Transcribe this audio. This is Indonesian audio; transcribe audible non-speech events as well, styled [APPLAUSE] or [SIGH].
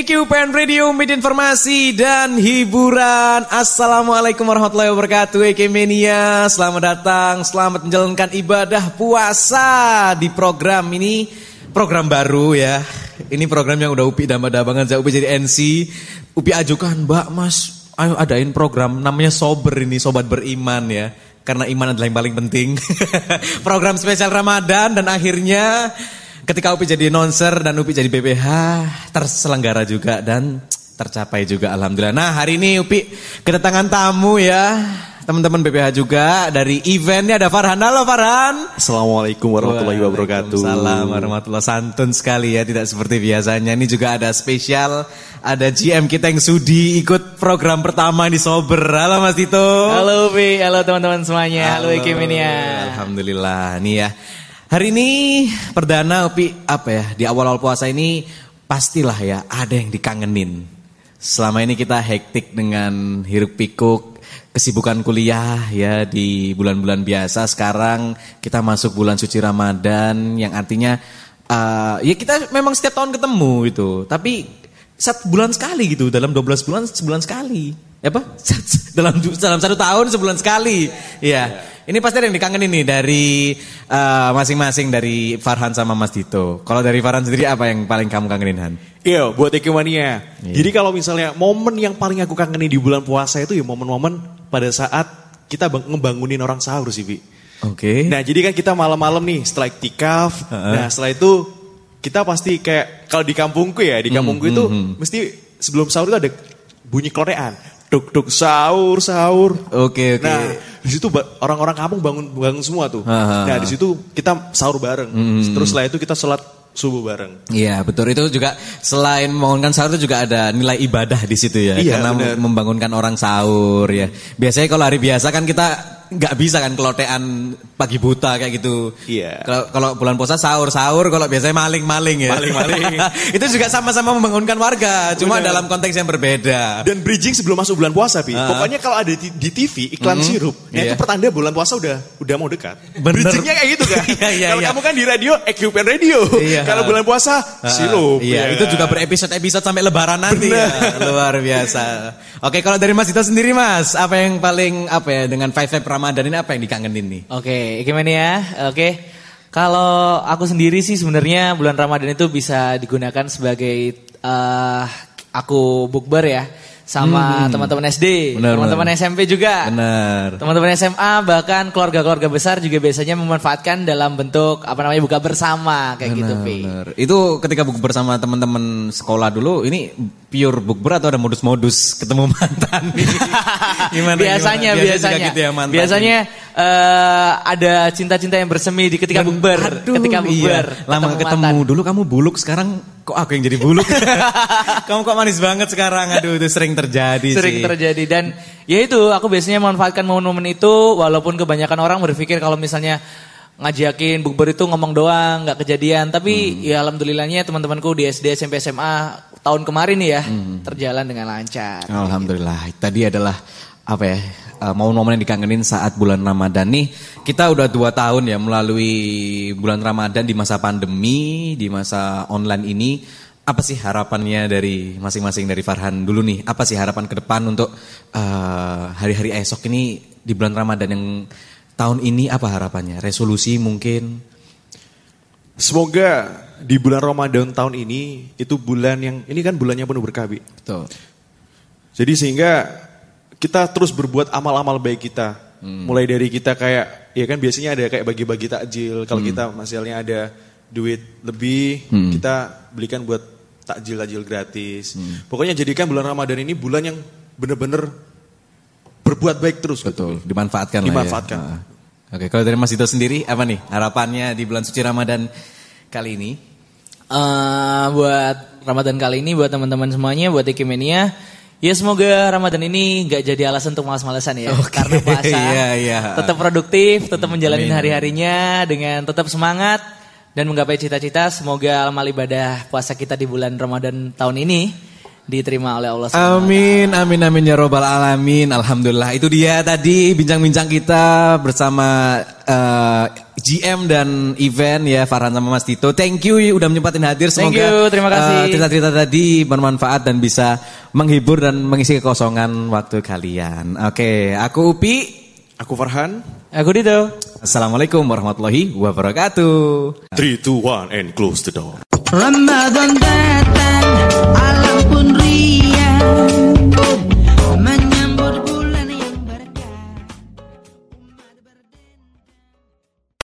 Pen Radio, media informasi dan hiburan. Assalamualaikum warahmatullahi wabarakatuh, Ekemania. Selamat datang, selamat menjalankan ibadah puasa di program ini. Program baru ya. Ini program yang udah Upi damba banget. Upi jadi NC. Upi ajukan, Mbak Mas, ayo adain program namanya Sober ini, Sobat Beriman ya. Karena iman adalah yang paling penting. [LAUGHS] program spesial Ramadan dan akhirnya ketika Upi jadi nonser dan Upi jadi BPH terselenggara juga dan tercapai juga alhamdulillah. Nah, hari ini Upi kedatangan tamu ya. Teman-teman BPH juga dari eventnya ada Farhan. Halo Farhan. Assalamualaikum warahmatullahi wabarakatuh. Salam warahmatullahi santun sekali ya, tidak seperti biasanya. Ini juga ada spesial, ada GM kita yang sudi ikut program pertama di Sober. Halo Mas Tito. Halo Upi, halo teman-teman semuanya. Halo, halo Ikiminia. Alhamdulillah. Nih ya. Hari ini perdana Upi apa ya di awal-awal puasa ini pastilah ya ada yang dikangenin. Selama ini kita hektik dengan hiruk pikuk kesibukan kuliah ya di bulan-bulan biasa. Sekarang kita masuk bulan suci Ramadan yang artinya uh, ya kita memang setiap tahun ketemu gitu. Tapi satu bulan sekali gitu dalam 12 bulan sebulan sekali. Apa? [LAUGHS] dalam dalam satu tahun sebulan sekali. Ya. Ini pasti ada yang dikangenin nih dari masing-masing uh, dari Farhan sama Mas Dito. Kalau dari Farhan sendiri apa yang paling kamu kangenin Han? Iya, buat Ekimania. Iya. Jadi kalau misalnya momen yang paling aku kangenin di bulan puasa itu ya momen-momen pada saat kita ngebangunin orang sahur sih, Bi. Oke. Okay. Nah, jadi kan kita malam-malam nih setelah iktikaf. Uh -huh. Nah, setelah itu kita pasti kayak kalau di kampungku ya, di kampungku mm, itu mm, mm. mesti sebelum sahur itu ada bunyi klorean. Duk duk sahur sahur. Oke okay, oke. Okay. Nah di situ orang-orang kampung bangun bangun semua tuh. Ha, Nah di situ kita sahur bareng. Hmm. Terus setelah itu kita sholat subuh bareng. Iya betul itu juga selain membangunkan sahur itu juga ada nilai ibadah di situ ya. Iya, Karena bener. membangunkan orang sahur ya. Biasanya kalau hari biasa kan kita nggak bisa kan kelotean pagi buta kayak gitu. Iya. Kalau kalau bulan puasa sahur sahur, kalau biasanya maling maling ya. Maling maling. [LAUGHS] itu juga sama-sama membangunkan warga, cuma Bener. dalam konteks yang berbeda. Dan bridging sebelum masuk bulan puasa, pi. Uh. Pokoknya kalau ada di, di TV iklan mm -hmm. sirup, yeah. itu pertanda bulan puasa udah udah mau dekat. Bener. Bridgingnya kayak gitu kan. [LAUGHS] iya, iya, kalau iya. kamu kan di radio, equipment radio. Iya. kalau bulan puasa uh, sirup. Iya, ya. itu juga berepisode-episode sampai lebaran nanti ya. Luar biasa. Oke, kalau dari Mas Dito sendiri Mas, apa yang paling apa ya dengan five five Ramadan ini apa yang dikangen kangenin nih. Oke, gimana ya? Oke. Kalau aku sendiri sih sebenarnya bulan Ramadan itu bisa digunakan sebagai uh, aku bukber ya sama hmm. teman-teman SD, teman-teman SMP juga. Teman-teman SMA bahkan keluarga-keluarga besar juga biasanya memanfaatkan dalam bentuk apa namanya buka bersama kayak gitu, benar, gitu, Pi. Benar. Itu ketika buka bersama teman-teman sekolah dulu ini pure bukber atau ada modus-modus ketemu [LAUGHS] mantan? [LAUGHS] gimana? Biasanya, gimana? biasanya. Gitu ya, mantan biasanya uh, ada cinta-cinta yang bersemi di ketika bukber, ketika bukber. Iya. Lama ketemu, ketemu dulu kamu buluk sekarang kok aku yang jadi buluk? [LAUGHS] kamu kok manis banget sekarang? Aduh, itu sering terjadi Sering sih. terjadi dan ya itu aku biasanya manfaatkan momen-momen itu walaupun kebanyakan orang berpikir kalau misalnya ngajakin bukber itu ngomong doang nggak kejadian tapi hmm. ya alhamdulillahnya teman-temanku di SD SMP SMA tahun kemarin nih ya hmm. terjalan dengan lancar. Alhamdulillah. Gitu. Tadi adalah apa ya momen-momen yang dikangenin saat bulan Ramadan nih. Kita udah dua tahun ya melalui bulan Ramadan di masa pandemi, di masa online ini. Apa sih harapannya dari masing-masing dari Farhan dulu nih? Apa sih harapan ke depan untuk hari-hari uh, esok ini di bulan Ramadan yang tahun ini apa harapannya? Resolusi mungkin? Semoga di bulan Ramadan tahun ini itu bulan yang ini kan bulannya penuh berkah, Betul. Jadi sehingga kita terus berbuat amal-amal baik kita. Hmm. Mulai dari kita kayak ya kan biasanya ada kayak bagi-bagi takjil. Kalau hmm. kita misalnya ada duit lebih, hmm. kita belikan buat takjil-takjil gratis. Hmm. Pokoknya jadikan bulan Ramadan ini bulan yang benar-benar berbuat baik terus. Betul, gitu. dimanfaatkan, dimanfaatkan. lah ya. Oke, kalau dari Mas Dito sendiri apa nih harapannya di bulan suci Ramadan kali ini? Uh, buat Ramadan kali ini buat teman-teman semuanya, buat Ikimenia, ya semoga Ramadan ini nggak jadi alasan untuk malas-malasan ya, okay. karena [LAUGHS] puasa. yeah, yeah. Tetap produktif, tetap menjalani hari-harinya dengan tetap semangat dan menggapai cita-cita. Semoga amal ibadah puasa kita di bulan Ramadan tahun ini diterima oleh Allah SWT. Amin, amin, amin ya robbal alamin. Alhamdulillah. Itu dia tadi bincang-bincang kita bersama eh, GM dan event ya Farhan sama Mas Tito. Thank you udah menyempatin hadir. Thank Semoga you, terima kasih. eh, cerita-cerita tadi bermanfaat dan bisa menghibur dan mengisi kekosongan waktu kalian. Oke, aku Upi. Aku Farhan. Aku Dito. Assalamualaikum warahmatullahi wabarakatuh. 3, 2, 1 and close the door. Ramadan